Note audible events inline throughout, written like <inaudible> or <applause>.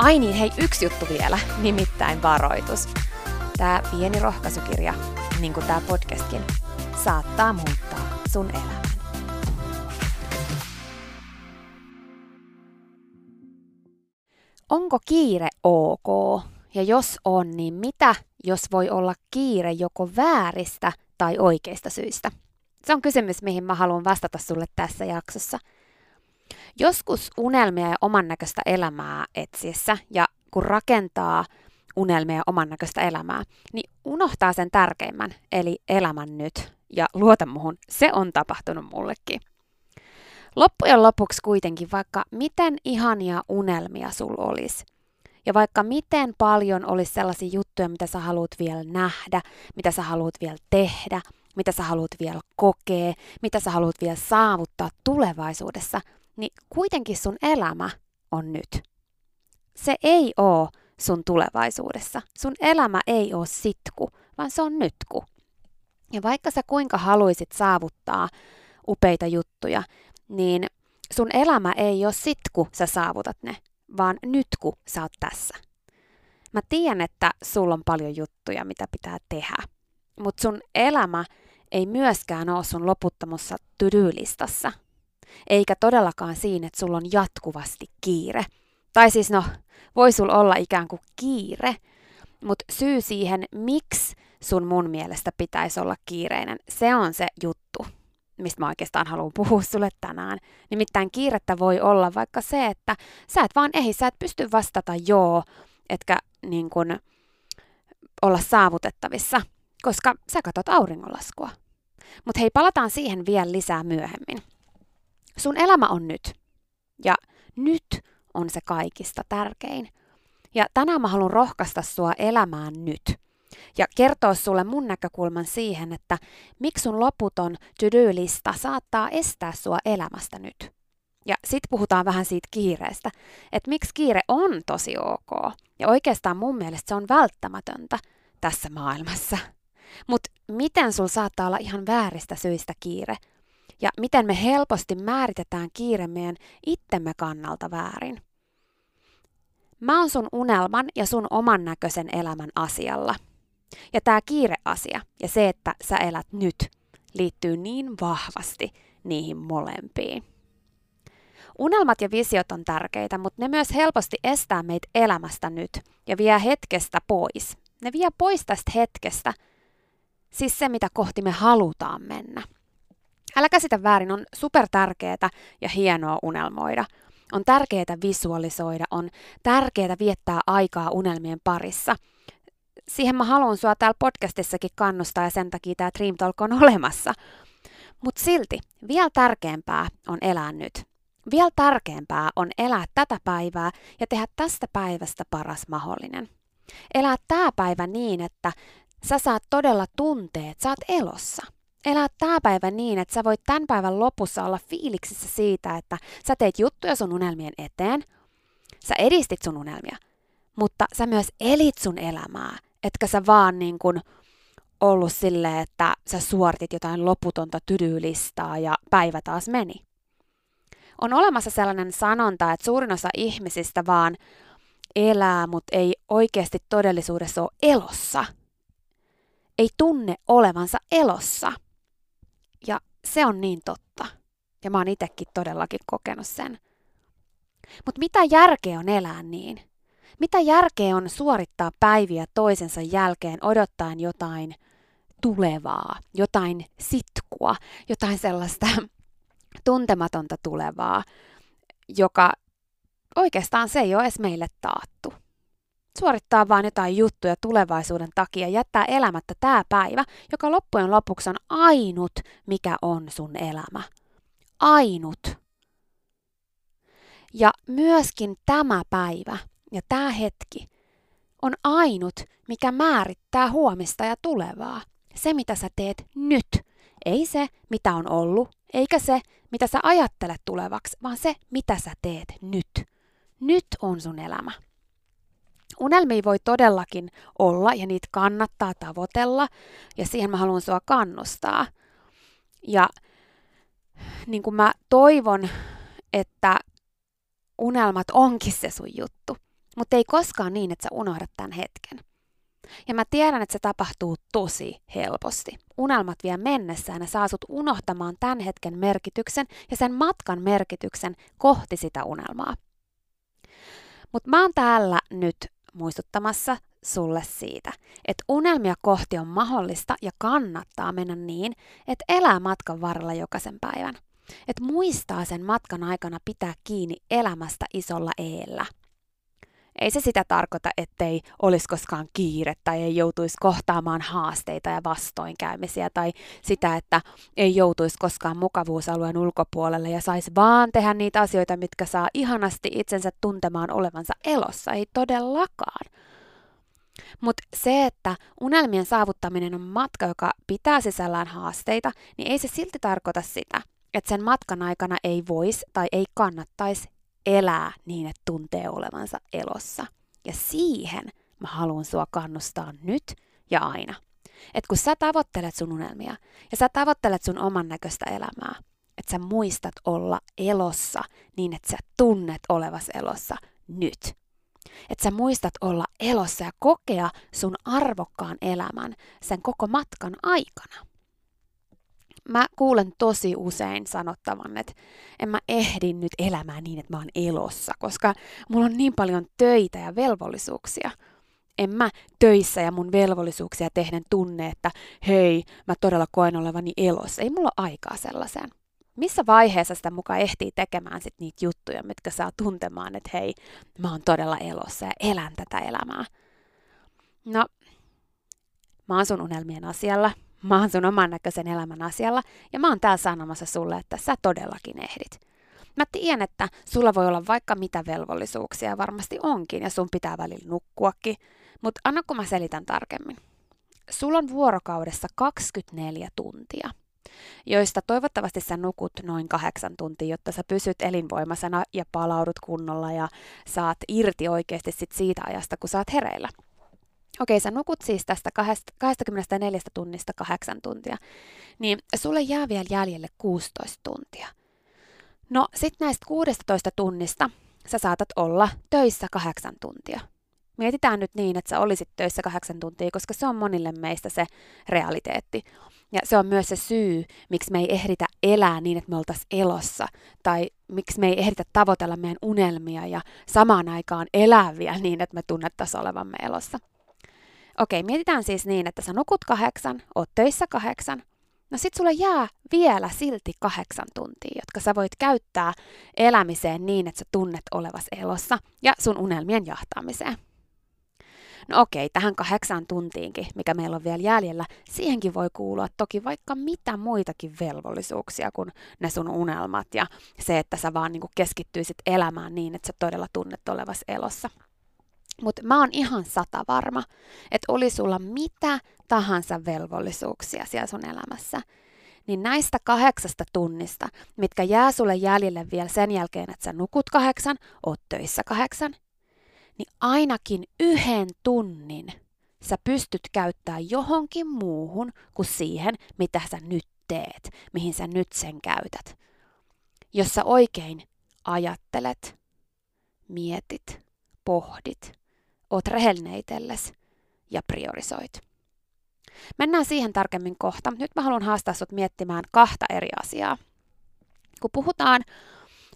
Ai niin, hei, yksi juttu vielä, nimittäin varoitus. Tämä pieni rohkaisukirja, niin kuin tämä podcastkin, saattaa muuttaa sun elämän. Onko kiire ok? Ja jos on, niin mitä, jos voi olla kiire joko vääristä tai oikeista syistä? Se on kysymys, mihin mä haluan vastata sulle tässä jaksossa – Joskus unelmia ja oman näköistä elämää etsiessä ja kun rakentaa unelmia ja oman näköistä elämää, niin unohtaa sen tärkeimmän, eli elämän nyt. Ja luota muhun, se on tapahtunut mullekin. Loppujen lopuksi kuitenkin, vaikka miten ihania unelmia sul olisi, ja vaikka miten paljon olisi sellaisia juttuja, mitä sä haluat vielä nähdä, mitä sä haluat vielä tehdä, mitä sä haluat vielä kokea, mitä sä haluat vielä saavuttaa tulevaisuudessa – niin kuitenkin sun elämä on nyt. Se ei oo sun tulevaisuudessa. Sun elämä ei oo sitku, vaan se on nytku. Ja vaikka sä kuinka haluisit saavuttaa upeita juttuja, niin sun elämä ei ole sitku, sä saavutat ne, vaan nytku sä oot tässä. Mä tiedän, että sulla on paljon juttuja, mitä pitää tehdä, mutta sun elämä ei myöskään ole sun loputtomussa tydyylistassa, eikä todellakaan siinä, että sulla on jatkuvasti kiire. Tai siis no, voi sulla olla ikään kuin kiire, mutta syy siihen, miksi sun mun mielestä pitäisi olla kiireinen, se on se juttu, mistä mä oikeastaan haluan puhua sulle tänään. Nimittäin kiirettä voi olla vaikka se, että sä et vaan ehi, sä et pysty vastata joo, etkä niin kun, olla saavutettavissa, koska sä katot auringonlaskua. Mutta hei, palataan siihen vielä lisää myöhemmin. Sun elämä on nyt. Ja nyt on se kaikista tärkein. Ja tänään mä haluan rohkaista sua elämään nyt. Ja kertoa sulle mun näkökulman siihen, että miksi sun loputon to-do-lista saattaa estää sua elämästä nyt. Ja sit puhutaan vähän siitä kiireestä, että miksi kiire on tosi ok. Ja oikeastaan mun mielestä se on välttämätöntä tässä maailmassa. Mutta miten sul saattaa olla ihan vääristä syistä kiire, ja miten me helposti määritetään kiire meidän itsemme kannalta väärin. Mä oon sun unelman ja sun oman näköisen elämän asialla. Ja tämä kiireasia ja se, että sä elät nyt, liittyy niin vahvasti niihin molempiin. Unelmat ja visiot on tärkeitä, mutta ne myös helposti estää meitä elämästä nyt ja vie hetkestä pois. Ne vie pois tästä hetkestä, siis se mitä kohti me halutaan mennä. Älä käsitä väärin, on super tärkeää ja hienoa unelmoida. On tärkeää visualisoida, on tärkeää viettää aikaa unelmien parissa. Siihen mä haluan sua täällä podcastissakin kannustaa ja sen takia tämä Dream Talk on olemassa. Mutta silti, vielä tärkeämpää on elää nyt. Vielä tärkeämpää on elää tätä päivää ja tehdä tästä päivästä paras mahdollinen. Elää tämä päivä niin, että sä saat todella tunteet, sä oot elossa. Elää tämä päivä niin, että sä voit tämän päivän lopussa olla fiiliksissä siitä, että sä teet juttuja sun unelmien eteen, sä edistit sun unelmia, mutta sä myös elit sun elämää, etkä sä vaan niin kuin ollut silleen, että sä suoritit jotain loputonta tydyylistaa ja päivä taas meni. On olemassa sellainen sanonta, että suurin osa ihmisistä vaan elää, mutta ei oikeasti todellisuudessa ole elossa. Ei tunne olevansa elossa. Ja se on niin totta. Ja mä oon itsekin todellakin kokenut sen. Mutta mitä järkeä on elää niin? Mitä järkeä on suorittaa päiviä toisensa jälkeen odottaen jotain tulevaa, jotain sitkua, jotain sellaista <laughs> tuntematonta tulevaa, joka oikeastaan se ei ole edes meille taattu. Suorittaa vaan jotain juttuja tulevaisuuden takia, jättää elämättä tämä päivä, joka loppujen lopuksi on ainut, mikä on sun elämä. Ainut. Ja myöskin tämä päivä ja tämä hetki on ainut, mikä määrittää huomista ja tulevaa. Se, mitä sä teet nyt. Ei se, mitä on ollut, eikä se, mitä sä ajattelet tulevaksi, vaan se, mitä sä teet nyt. Nyt on sun elämä. Unelmia voi todellakin olla ja niitä kannattaa tavoitella ja siihen mä haluan sua kannustaa. Ja niin kuin mä toivon, että unelmat onkin se sun juttu, mutta ei koskaan niin, että sä unohdat tämän hetken. Ja mä tiedän, että se tapahtuu tosi helposti. Unelmat vie mennessään ja saa sut unohtamaan tämän hetken merkityksen ja sen matkan merkityksen kohti sitä unelmaa. Mutta mä oon täällä nyt muistuttamassa sulle siitä, että unelmia kohti on mahdollista ja kannattaa mennä niin, että elää matkan varrella jokaisen päivän. Että muistaa sen matkan aikana pitää kiinni elämästä isolla eellä – ei se sitä tarkoita, ettei olisi koskaan kiire tai ei joutuisi kohtaamaan haasteita ja vastoinkäymisiä tai sitä, että ei joutuisi koskaan mukavuusalueen ulkopuolelle ja saisi vaan tehdä niitä asioita, mitkä saa ihanasti itsensä tuntemaan olevansa elossa. Ei todellakaan. Mutta se, että unelmien saavuttaminen on matka, joka pitää sisällään haasteita, niin ei se silti tarkoita sitä, että sen matkan aikana ei voisi tai ei kannattaisi elää niin, että tuntee olevansa elossa. Ja siihen mä haluan sua kannustaa nyt ja aina. Että kun sä tavoittelet sun unelmia ja sä tavoittelet sun oman näköistä elämää, että sä muistat olla elossa niin, että sä tunnet olevas elossa nyt. Että sä muistat olla elossa ja kokea sun arvokkaan elämän sen koko matkan aikana mä kuulen tosi usein sanottavan, että en mä ehdi nyt elämään niin, että mä oon elossa, koska mulla on niin paljon töitä ja velvollisuuksia. En mä töissä ja mun velvollisuuksia tehden tunne, että hei, mä todella koen olevani elossa. Ei mulla ole aikaa sellaiseen. Missä vaiheessa sitä mukaan ehtii tekemään sit niitä juttuja, mitkä saa tuntemaan, että hei, mä oon todella elossa ja elän tätä elämää. No, mä oon sun unelmien asialla, Mä oon sun oman näköisen elämän asialla ja mä oon täällä sanomassa sulle, että sä todellakin ehdit. Mä tiedän, että sulla voi olla vaikka mitä velvollisuuksia, varmasti onkin, ja sun pitää välillä nukkuakin, mutta anna kun mä selitän tarkemmin. Sulla on vuorokaudessa 24 tuntia, joista toivottavasti sä nukut noin kahdeksan tuntia, jotta sä pysyt elinvoimaisena ja palaudut kunnolla ja saat irti oikeasti sit siitä ajasta, kun sä oot hereillä. Okei, sä nukut siis tästä 24 tunnista 8 tuntia, niin sulle jää vielä jäljelle 16 tuntia. No, sit näistä 16 tunnista sä saatat olla töissä 8 tuntia. Mietitään nyt niin, että sä olisit töissä 8 tuntia, koska se on monille meistä se realiteetti. Ja se on myös se syy, miksi me ei ehditä elää niin, että me oltaisiin elossa, tai miksi me ei ehditä tavoitella meidän unelmia ja samaan aikaan elää vielä niin, että me tunnettaisiin olevamme elossa. Okei, mietitään siis niin, että sä nukut kahdeksan, oot töissä kahdeksan, No sit sulle jää vielä silti kahdeksan tuntia, jotka sä voit käyttää elämiseen niin, että sä tunnet olevas elossa ja sun unelmien jahtaamiseen. No okei, tähän kahdeksaan tuntiinkin, mikä meillä on vielä jäljellä, siihenkin voi kuulua toki vaikka mitä muitakin velvollisuuksia kuin ne sun unelmat ja se, että sä vaan niin keskittyisit elämään niin, että sä todella tunnet olevas elossa. Mutta mä oon ihan sata varma, että oli sulla mitä tahansa velvollisuuksia siellä sun elämässä, niin näistä kahdeksasta tunnista, mitkä jää sulle jäljelle vielä sen jälkeen, että sä nukut kahdeksan, oot töissä kahdeksan, niin ainakin yhden tunnin sä pystyt käyttämään johonkin muuhun kuin siihen, mitä sä nyt teet, mihin sä nyt sen käytät. Jos sä oikein ajattelet, mietit, pohdit, oot rehellinen ja priorisoit. Mennään siihen tarkemmin kohta. Nyt mä haluan haastaa sut miettimään kahta eri asiaa. Kun puhutaan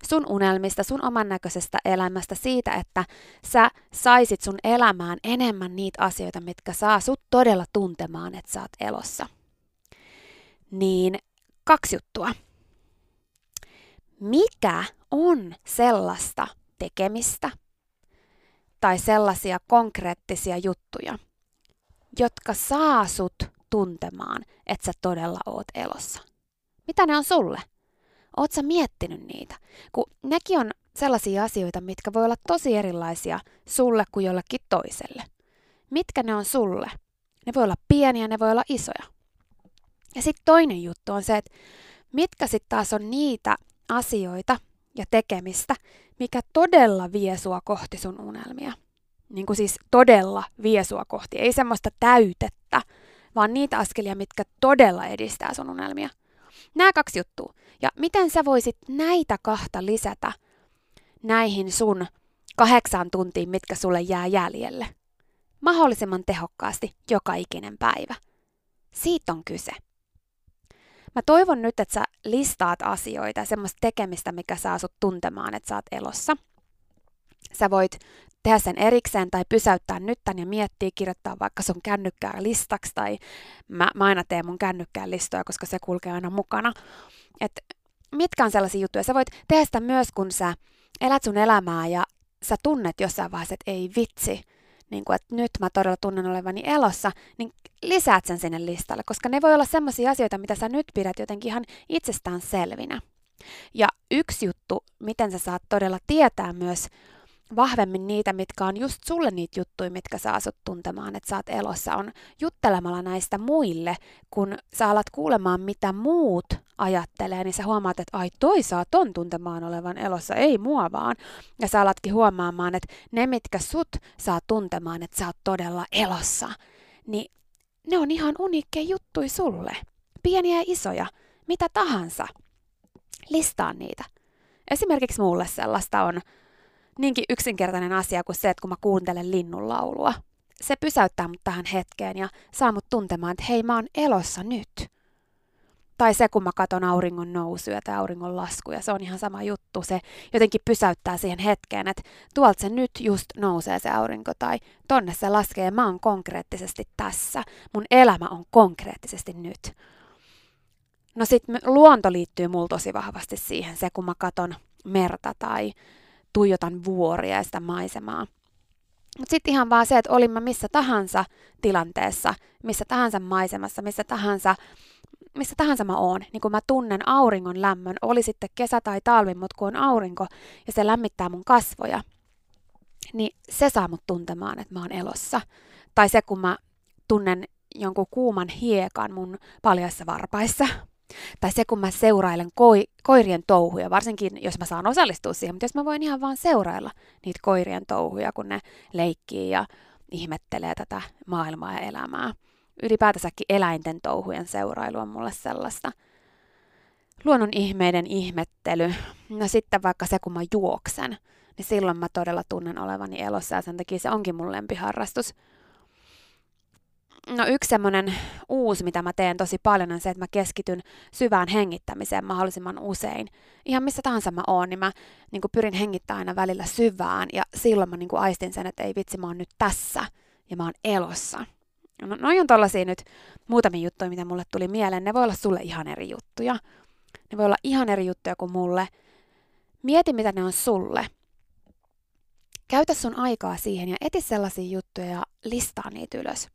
sun unelmista, sun oman näköisestä elämästä, siitä, että sä saisit sun elämään enemmän niitä asioita, mitkä saa sut todella tuntemaan, että sä oot elossa. Niin kaksi juttua. Mikä on sellaista tekemistä tai sellaisia konkreettisia juttuja, jotka saa sut tuntemaan, että sä todella oot elossa? Mitä ne on sulle? Oot sä miettinyt niitä? Kun nekin on sellaisia asioita, mitkä voi olla tosi erilaisia sulle kuin jollekin toiselle. Mitkä ne on sulle? Ne voi olla pieniä, ne voi olla isoja. Ja sitten toinen juttu on se, että mitkä sitten taas on niitä asioita ja tekemistä, mikä todella vie sua kohti sun unelmia. Niin kuin siis todella vie sua kohti. Ei semmoista täytettä, vaan niitä askelia, mitkä todella edistää sun unelmia. Nämä kaksi juttua. Ja miten sä voisit näitä kahta lisätä näihin sun kahdeksaan tuntiin, mitkä sulle jää jäljelle? Mahdollisimman tehokkaasti joka ikinen päivä. Siitä on kyse. Mä toivon nyt, että sä listaat asioita ja semmoista tekemistä, mikä saa sut tuntemaan, että sä oot elossa. Sä voit tehdä sen erikseen tai pysäyttää nyt tän ja miettiä, kirjoittaa vaikka sun kännykkää listaksi tai mä, mä aina teen mun kännykkään listoja, koska se kulkee aina mukana. Et mitkä on sellaisia juttuja? Sä voit tehdä sitä myös, kun sä elät sun elämää ja sä tunnet jossain vaiheessa, että ei vitsi, niin kuin, että nyt mä todella tunnen olevani elossa, niin lisäät sen sinne listalle, koska ne voi olla sellaisia asioita, mitä sä nyt pidät jotenkin ihan itsestään selvinä. Ja yksi juttu, miten sä saat todella tietää myös vahvemmin niitä, mitkä on just sulle niitä juttuja, mitkä saa sut tuntemaan, että sä oot elossa, on juttelemalla näistä muille, kun sä alat kuulemaan, mitä muut ajattelee, niin sä huomaat, että ai toi saa ton tuntemaan olevan elossa, ei mua vaan. Ja sä alatkin huomaamaan, että ne, mitkä sut saa tuntemaan, että sä oot todella elossa, niin ne on ihan uniikkeja juttui sulle. Pieniä ja isoja, mitä tahansa. Listaa niitä. Esimerkiksi mulle sellaista on niinkin yksinkertainen asia kuin se, että kun mä kuuntelen linnunlaulua. Se pysäyttää mut tähän hetkeen ja saa mut tuntemaan, että hei mä oon elossa nyt. Tai se, kun mä katon auringon nousuja tai auringon laskuja, se on ihan sama juttu. Se jotenkin pysäyttää siihen hetkeen, että tuolta se nyt just nousee se aurinko tai tonne se laskee mä oon konkreettisesti tässä. Mun elämä on konkreettisesti nyt. No sit luonto liittyy mulla tosi vahvasti siihen, se kun mä katon merta tai tuijotan vuoria ja sitä maisemaa. Mutta sitten ihan vaan se, että olin mä missä tahansa tilanteessa, missä tahansa maisemassa, missä tahansa, missä tahansa mä oon, niin kun mä tunnen auringon lämmön, oli sitten kesä tai talvi, mutta kun on aurinko ja se lämmittää mun kasvoja, niin se saa mut tuntemaan, että mä oon elossa. Tai se, kun mä tunnen jonkun kuuman hiekan mun paljaissa varpaissa, tai se, kun mä seurailen koi, koirien touhuja, varsinkin jos mä saan osallistua siihen, mutta jos mä voin ihan vaan seurailla niitä koirien touhuja, kun ne leikkii ja ihmettelee tätä maailmaa ja elämää. Ylipäätänsäkin eläinten touhujen seurailu on mulle sellaista. Luonnon ihmeiden ihmettely. No sitten vaikka se, kun mä juoksen, niin silloin mä todella tunnen olevani elossa ja sen takia se onkin mun lempiharrastus. No yksi semmoinen uusi, mitä mä teen tosi paljon, on se, että mä keskityn syvään hengittämiseen mahdollisimman usein. Ihan missä tahansa mä oon, niin mä niin pyrin hengittämään aina välillä syvään ja silloin mä niin aistin sen, että ei vitsi, mä oon nyt tässä ja mä oon elossa. No, noi on tollasia nyt muutamia juttuja, mitä mulle tuli mieleen. Ne voi olla sulle ihan eri juttuja. Ne voi olla ihan eri juttuja kuin mulle. Mieti, mitä ne on sulle. Käytä sun aikaa siihen ja eti sellaisia juttuja ja listaa niitä ylös.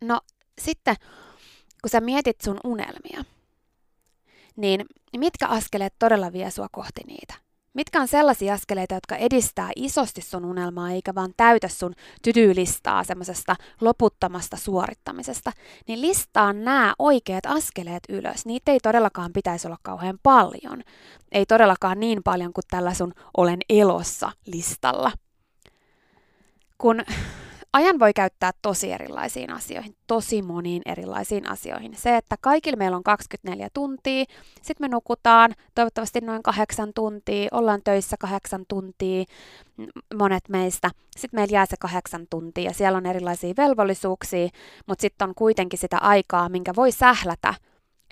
No sitten, kun sä mietit sun unelmia, niin mitkä askeleet todella vie sua kohti niitä? Mitkä on sellaisia askeleita, jotka edistää isosti sun unelmaa, eikä vaan täytä sun tydyylistaa semmoisesta loputtomasta suorittamisesta, niin listaa nämä oikeat askeleet ylös. Niitä ei todellakaan pitäisi olla kauhean paljon. Ei todellakaan niin paljon kuin tällä sun olen elossa listalla. Kun ajan voi käyttää tosi erilaisiin asioihin, tosi moniin erilaisiin asioihin. Se, että kaikilla meillä on 24 tuntia, sitten me nukutaan toivottavasti noin kahdeksan tuntia, ollaan töissä kahdeksan tuntia, monet meistä. Sitten meillä jää se kahdeksan tuntia ja siellä on erilaisia velvollisuuksia, mutta sitten on kuitenkin sitä aikaa, minkä voi sählätä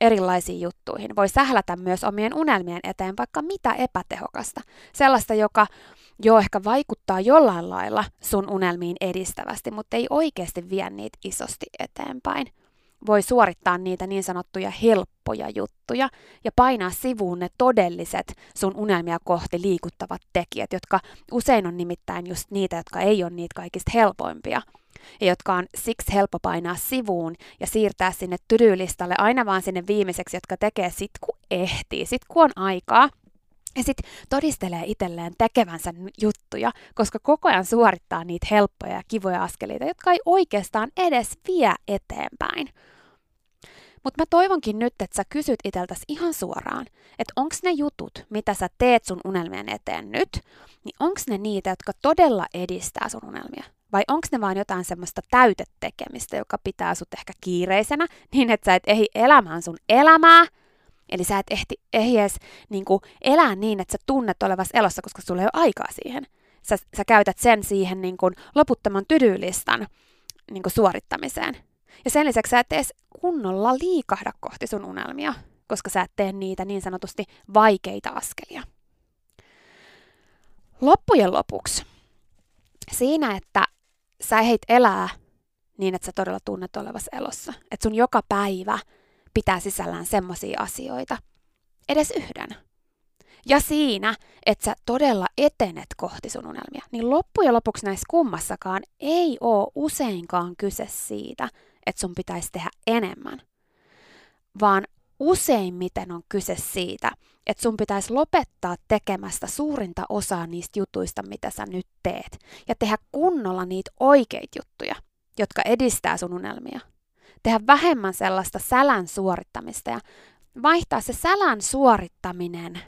erilaisiin juttuihin. Voi sählätä myös omien unelmien eteen vaikka mitä epätehokasta. Sellaista, joka jo ehkä vaikuttaa jollain lailla sun unelmiin edistävästi, mutta ei oikeasti vie niitä isosti eteenpäin. Voi suorittaa niitä niin sanottuja helppoja juttuja ja painaa sivuun ne todelliset sun unelmia kohti liikuttavat tekijät, jotka usein on nimittäin just niitä, jotka ei ole niitä kaikista helpoimpia ja jotka on siksi helppo painaa sivuun ja siirtää sinne tyryylistalle aina vaan sinne viimeiseksi, jotka tekee sit kun ehtii, sit kun on aikaa. Ja sitten todistelee itselleen tekevänsä juttuja, koska koko ajan suorittaa niitä helppoja ja kivoja askeleita, jotka ei oikeastaan edes vie eteenpäin. Mutta mä toivonkin nyt, että sä kysyt itseltäsi ihan suoraan, että onko ne jutut, mitä sä teet sun unelmien eteen nyt, niin onko ne niitä, jotka todella edistää sun unelmia? Vai onko ne vaan jotain semmoista täytetekemistä, joka pitää sut ehkä kiireisenä, niin että sä et ehi elämään sun elämää, Eli sä et ehti, ehdi edes niin kuin, elää niin, että sä tunnet olevas elossa, koska sulla ei ole aikaa siihen. Sä, sä käytät sen siihen niin kuin, loputtoman tydyylistan niin kuin, suorittamiseen. Ja sen lisäksi sä et edes kunnolla liikahda kohti sun unelmia, koska sä et tee niitä niin sanotusti vaikeita askelia. Loppujen lopuksi siinä, että sä heit elää niin, että sä todella tunnet olevas elossa. Että sun joka päivä pitää sisällään semmoisia asioita. Edes yhden. Ja siinä, että sä todella etenet kohti sun unelmia, niin loppujen lopuksi näissä kummassakaan ei ole useinkaan kyse siitä, että sun pitäisi tehdä enemmän, vaan useimmiten on kyse siitä, että sun pitäisi lopettaa tekemästä suurinta osaa niistä jutuista, mitä sä nyt teet, ja tehdä kunnolla niitä oikeita juttuja, jotka edistää sun unelmia. Tehdä vähemmän sellaista sälän suorittamista ja vaihtaa se sälän suorittaminen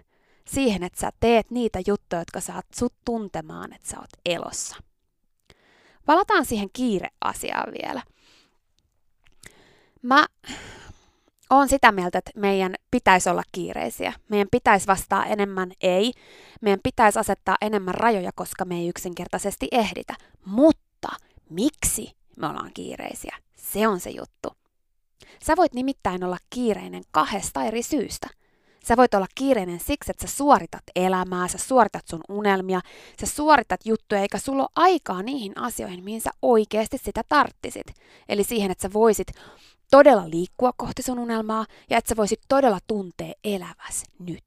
siihen, että sä teet niitä juttuja, jotka saat sut tuntemaan, että sä oot elossa. Palataan siihen kiireasiaan vielä. Mä oon sitä mieltä, että meidän pitäisi olla kiireisiä. Meidän pitäisi vastaa enemmän ei. Meidän pitäisi asettaa enemmän rajoja, koska me ei yksinkertaisesti ehditä. Mutta miksi me ollaan kiireisiä? Se on se juttu. Sä voit nimittäin olla kiireinen kahdesta eri syystä. Sä voit olla kiireinen siksi, että sä suoritat elämää, sä suoritat sun unelmia, sä suoritat juttuja, eikä sulla ole aikaa niihin asioihin, mihin sä oikeasti sitä tarttisit. Eli siihen, että sä voisit todella liikkua kohti sun unelmaa ja että sä voisit todella tuntea eläväs nyt.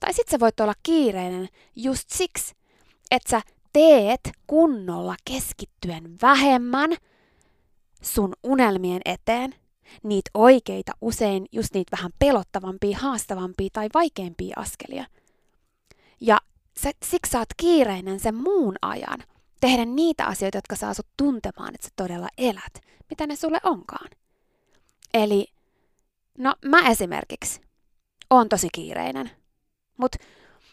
Tai sit sä voit olla kiireinen just siksi, että sä teet kunnolla keskittyen vähemmän sun unelmien eteen, niitä oikeita, usein just niitä vähän pelottavampia, haastavampia tai vaikeampia askelia. Ja sä, siksi sä oot kiireinen sen muun ajan tehdä niitä asioita, jotka saa sut tuntemaan, että sä todella elät, mitä ne sulle onkaan. Eli, no mä esimerkiksi oon tosi kiireinen, mutta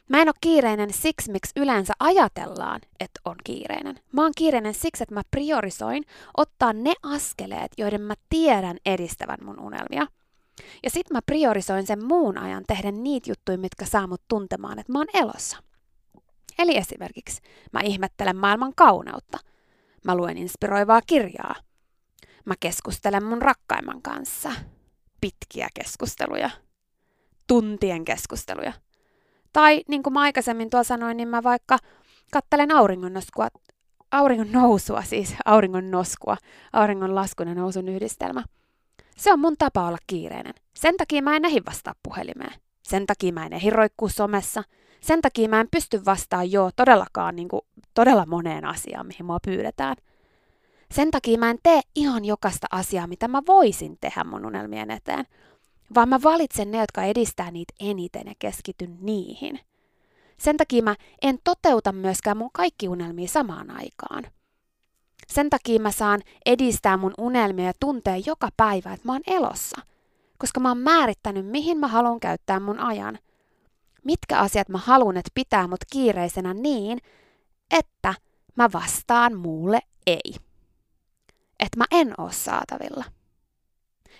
mä en ole kiireinen siksi, miksi yleensä ajatellaan, että on kiireinen. Mä oon kiireinen siksi, että mä priorisoin ottaa ne askeleet, joiden mä tiedän edistävän mun unelmia. Ja sit mä priorisoin sen muun ajan tehdä niitä juttuja, mitkä saa mut tuntemaan, että mä oon elossa. Eli esimerkiksi mä ihmettelen maailman kauneutta. Mä luen inspiroivaa kirjaa. Mä keskustelen mun rakkaimman kanssa. Pitkiä keskusteluja. Tuntien keskusteluja. Tai niin kuin mä aikaisemmin tuolla sanoin, niin mä vaikka kattelen auringonnoskua auringon nousua, siis auringon noskua, auringon laskun ja nousun yhdistelmä. Se on mun tapa olla kiireinen. Sen takia mä en ehdi vastaa puhelimeen. Sen takia mä en ehdi roikkuu somessa. Sen takia mä en pysty vastaamaan joo todellakaan niin kuin, todella moneen asiaan, mihin mua pyydetään. Sen takia mä en tee ihan jokaista asiaa, mitä mä voisin tehdä mun unelmien eteen, vaan mä valitsen ne, jotka edistää niitä eniten ja keskityn niihin. Sen takia mä en toteuta myöskään mun kaikki unelmia samaan aikaan. Sen takia mä saan edistää mun unelmia ja tuntea joka päivä, että mä oon elossa. Koska mä oon määrittänyt, mihin mä haluan käyttää mun ajan. Mitkä asiat mä haluan, että pitää mut kiireisenä niin, että mä vastaan muulle ei. Että mä en oo saatavilla.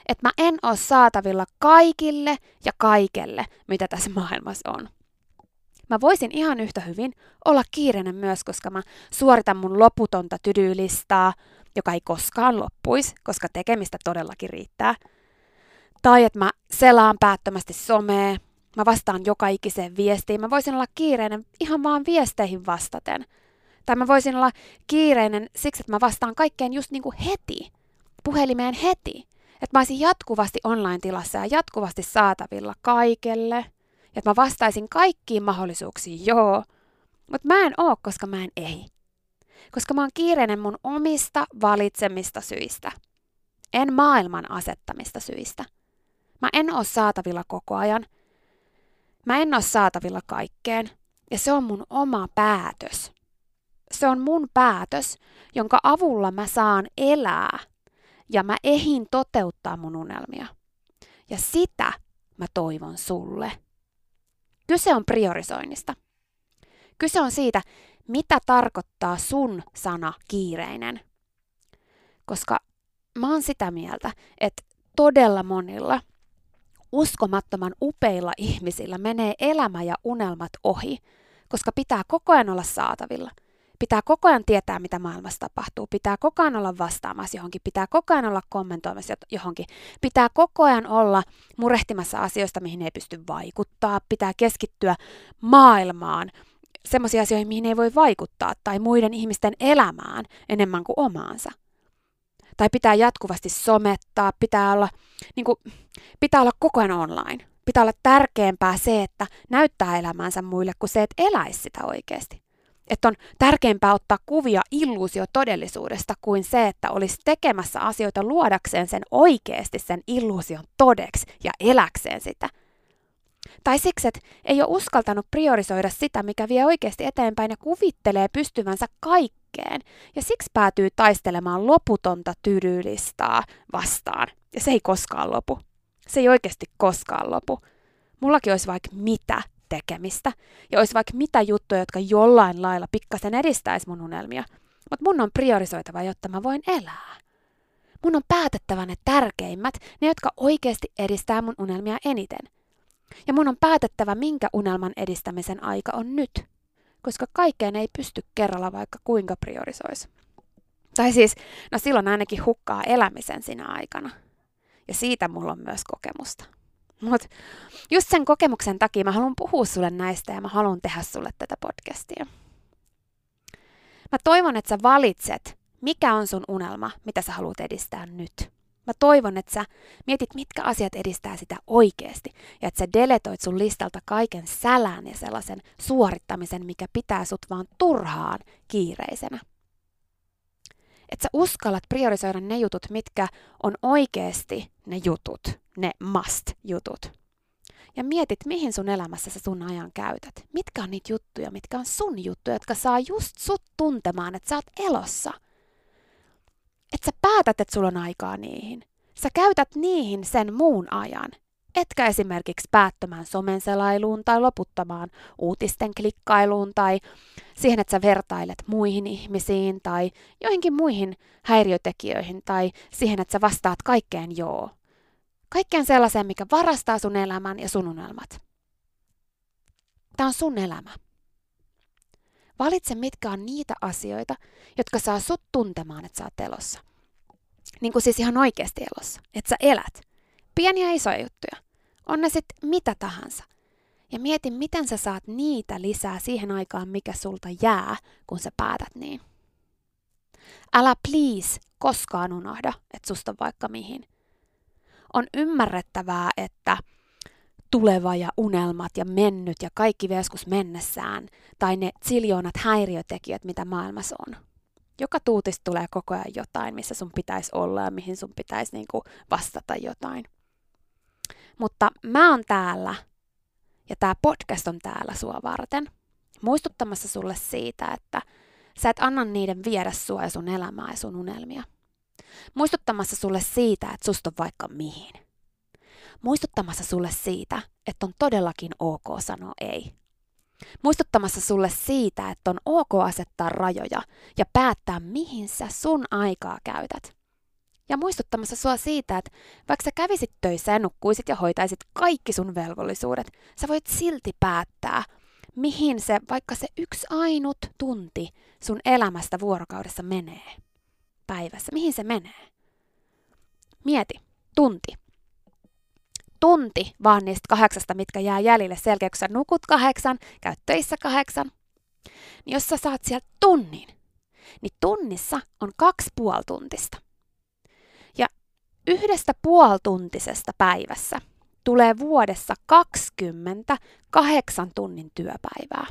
Että mä en oo saatavilla kaikille ja kaikelle, mitä tässä maailmassa on. Mä voisin ihan yhtä hyvin olla kiireinen myös, koska mä suoritan mun loputonta tydyylistaa, joka ei koskaan loppuisi, koska tekemistä todellakin riittää. Tai että mä selaan päättömästi somee, mä vastaan joka ikiseen viestiin. Mä voisin olla kiireinen ihan vaan viesteihin vastaten. Tai mä voisin olla kiireinen siksi, että mä vastaan kaikkeen just niin kuin heti, puhelimeen heti. Että mä olisin jatkuvasti online-tilassa ja jatkuvasti saatavilla kaikelle – että mä vastaisin kaikkiin mahdollisuuksiin, joo, mutta mä en oo, koska mä en ei. Koska mä oon kiireinen mun omista valitsemista syistä. En maailman asettamista syistä. Mä en oo saatavilla koko ajan. Mä en oo saatavilla kaikkeen. Ja se on mun oma päätös. Se on mun päätös, jonka avulla mä saan elää. Ja mä ehin toteuttaa mun unelmia. Ja sitä mä toivon sulle. Kyse on priorisoinnista. Kyse on siitä, mitä tarkoittaa sun sana kiireinen. Koska mä oon sitä mieltä, että todella monilla uskomattoman upeilla ihmisillä menee elämä ja unelmat ohi, koska pitää koko ajan olla saatavilla – Pitää koko ajan tietää, mitä maailmassa tapahtuu. Pitää koko ajan olla vastaamassa johonkin. Pitää koko ajan olla kommentoimassa johonkin. Pitää koko ajan olla murehtimassa asioista, mihin ei pysty vaikuttaa. Pitää keskittyä maailmaan, semmoisia asioihin, mihin ei voi vaikuttaa, tai muiden ihmisten elämään enemmän kuin omaansa. Tai pitää jatkuvasti somettaa, pitää olla, niin kuin, pitää olla koko ajan online. Pitää olla tärkeämpää se, että näyttää elämänsä muille, kuin se, että eläisi sitä oikeasti että on tärkeämpää ottaa kuvia illuusio todellisuudesta kuin se, että olisi tekemässä asioita luodakseen sen oikeasti sen illuusion todeksi ja eläkseen sitä. Tai siksi, että ei ole uskaltanut priorisoida sitä, mikä vie oikeasti eteenpäin ja kuvittelee pystyvänsä kaikkeen. Ja siksi päätyy taistelemaan loputonta tyryylistaa vastaan. Ja se ei koskaan lopu. Se ei oikeasti koskaan lopu. Mullakin olisi vaikka mitä tekemistä. Ja olisi vaikka mitä juttuja, jotka jollain lailla pikkasen edistäisi mun unelmia. Mutta mun on priorisoitava, jotta mä voin elää. Mun on päätettävä ne tärkeimmät, ne jotka oikeasti edistää mun unelmia eniten. Ja mun on päätettävä, minkä unelman edistämisen aika on nyt. Koska kaikkeen ei pysty kerralla vaikka kuinka priorisoisi. Tai siis, no silloin ainakin hukkaa elämisen sinä aikana. Ja siitä mulla on myös kokemusta. Mutta just sen kokemuksen takia mä haluan puhua sulle näistä ja mä haluan tehdä sulle tätä podcastia. Mä toivon, että sä valitset, mikä on sun unelma, mitä sä haluat edistää nyt. Mä toivon, että sä mietit, mitkä asiat edistää sitä oikeasti ja että sä deletoit sun listalta kaiken sälän ja sellaisen suorittamisen, mikä pitää sut vaan turhaan kiireisenä. Että sä uskallat priorisoida ne jutut, mitkä on oikeasti ne jutut, ne must-jutut. Ja mietit, mihin sun elämässä sä sun ajan käytät. Mitkä on niitä juttuja, mitkä on sun juttuja, jotka saa just sut tuntemaan, että sä oot elossa. Että sä päätät, että sulla on aikaa niihin. Sä käytät niihin sen muun ajan etkä esimerkiksi päättömään somen selailuun tai loputtamaan uutisten klikkailuun tai siihen, että sä vertailet muihin ihmisiin tai joihinkin muihin häiriötekijöihin tai siihen, että sä vastaat kaikkeen joo. Kaikkeen sellaiseen, mikä varastaa sun elämän ja sun unelmat. Tämä on sun elämä. Valitse, mitkä on niitä asioita, jotka saa sut tuntemaan, että sä oot elossa. Niin kuin siis ihan oikeasti elossa. Että sä elät. Pieniä ja isoja juttuja. On ne sitten mitä tahansa. Ja mieti, miten sä saat niitä lisää siihen aikaan, mikä sulta jää, kun sä päätät niin. Älä please koskaan unohda, että susta vaikka mihin. On ymmärrettävää, että tuleva ja unelmat ja mennyt ja kaikki veskus mennessään, tai ne ziljoonat häiriötekijät, mitä maailmassa on. Joka tuutista tulee koko ajan jotain, missä sun pitäisi olla ja mihin sun pitäisi niinku vastata jotain. Mutta mä oon täällä, ja tämä podcast on täällä sua varten, muistuttamassa sulle siitä, että sä et anna niiden viedä sua ja sun elämää ja sun unelmia. Muistuttamassa sulle siitä, että susta on vaikka mihin. Muistuttamassa sulle siitä, että on todellakin ok sanoa ei. Muistuttamassa sulle siitä, että on ok asettaa rajoja ja päättää, mihin sä sun aikaa käytät. Ja muistuttamassa sua siitä, että vaikka sä kävisit töissä ja nukkuisit ja hoitaisit kaikki sun velvollisuudet, sä voit silti päättää, mihin se, vaikka se yksi ainut tunti sun elämästä vuorokaudessa menee. Päivässä, mihin se menee? Mieti, tunti. Tunti vaan niistä kahdeksasta, mitkä jää jäljelle selkeä, kun sä nukut kahdeksan, käyt töissä kahdeksan. Niin jos sä saat sieltä tunnin, niin tunnissa on kaksi puoli tuntista. Ja yhdestä puolituntisesta päivässä tulee vuodessa 28 tunnin työpäivää.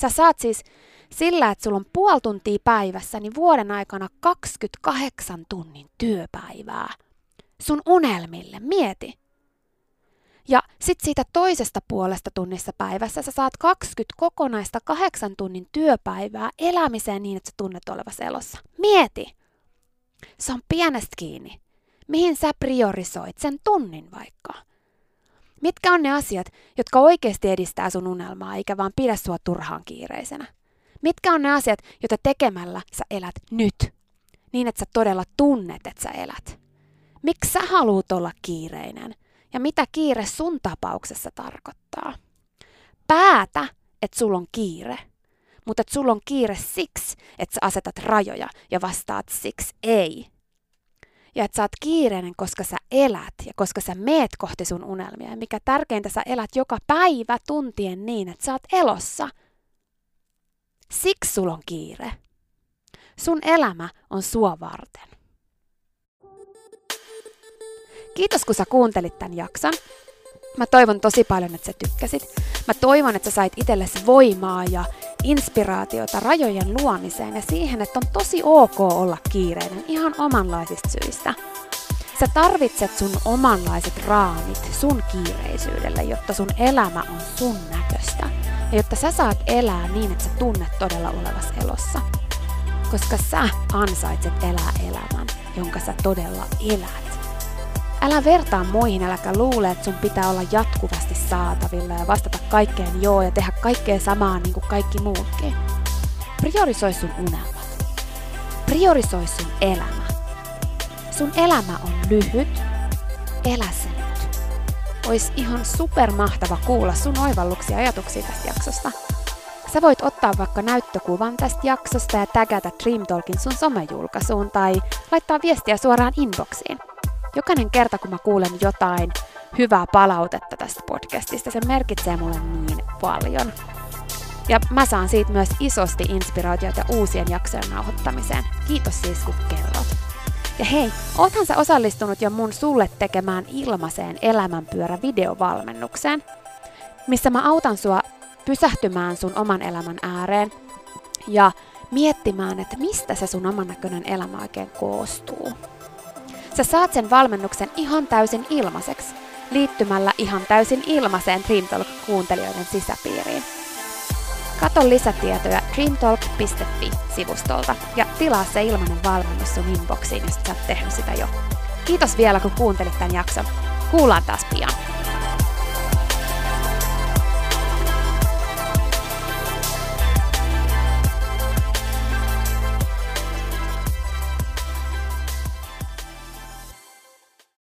Sä saat siis sillä, että sulla on puoli tuntia päivässä, niin vuoden aikana 28 tunnin työpäivää. Sun unelmille, mieti. Ja sit siitä toisesta puolesta tunnissa päivässä sä saat 20 kokonaista kahdeksan tunnin työpäivää elämiseen niin, että sä tunnet olevasi elossa. Mieti! Se on pienestä kiinni. Mihin sä priorisoit sen tunnin vaikka? Mitkä on ne asiat, jotka oikeasti edistää sun unelmaa, eikä vaan pidä sua turhaan kiireisenä? Mitkä on ne asiat, joita tekemällä sä elät nyt? Niin, että sä todella tunnet, että sä elät. Miksi sä haluut olla kiireinen? Ja mitä kiire sun tapauksessa tarkoittaa? Päätä, että sulla on kiire. Mutta että sulla on kiire siksi, että sä asetat rajoja ja vastaat siksi ei ja että sä oot kiireinen, koska sä elät ja koska sä meet kohti sun unelmia. Ja mikä tärkeintä, sä elät joka päivä tuntien niin, että sä oot elossa. Siksi sulla on kiire. Sun elämä on sua varten. Kiitos kun sä kuuntelit tämän jakson. Mä toivon tosi paljon, että sä tykkäsit. Mä toivon, että sä sait itsellesi voimaa ja inspiraatiota rajojen luomiseen ja siihen, että on tosi ok olla kiireinen ihan omanlaisista syistä. Sä tarvitset sun omanlaiset raamit sun kiireisyydelle, jotta sun elämä on sun näköistä. Ja jotta sä saat elää niin, että sä tunnet todella olevas elossa. Koska sä ansaitset elää elämän, jonka sä todella elät. Älä vertaa muihin, äläkä luule, että sun pitää olla jatkuvasti saatavilla ja vastata kaikkeen joo ja tehdä kaikkea samaa niin kuin kaikki muutkin. Priorisoi sun unelmat. Priorisoi sun elämä. Sun elämä on lyhyt. Elä se nyt. Ois ihan supermahtava kuulla sun oivalluksia ajatuksia tästä jaksosta. Sä voit ottaa vaikka näyttökuvan tästä jaksosta ja tägätä Dream Talkin sun somejulkaisuun tai laittaa viestiä suoraan inboxiin jokainen kerta, kun mä kuulen jotain hyvää palautetta tästä podcastista, se merkitsee mulle niin paljon. Ja mä saan siitä myös isosti inspiraatiota uusien jaksojen nauhoittamiseen. Kiitos siis, kun kerrot. Ja hei, oothan sä osallistunut jo mun sulle tekemään ilmaiseen elämänpyörä videovalmennukseen, missä mä autan sua pysähtymään sun oman elämän ääreen ja miettimään, että mistä se sun oman näköinen elämä oikein koostuu. Sä saat sen valmennuksen ihan täysin ilmaiseksi liittymällä ihan täysin ilmaiseen Dreamtalk-kuuntelijoiden sisäpiiriin. Kato lisätietoja dreamtalk.fi-sivustolta ja tilaa se ilmainen valmennus sun inboxiin, jos sä oot tehnyt sitä jo. Kiitos vielä, kun kuuntelit tämän jakson. Kuullaan taas pian.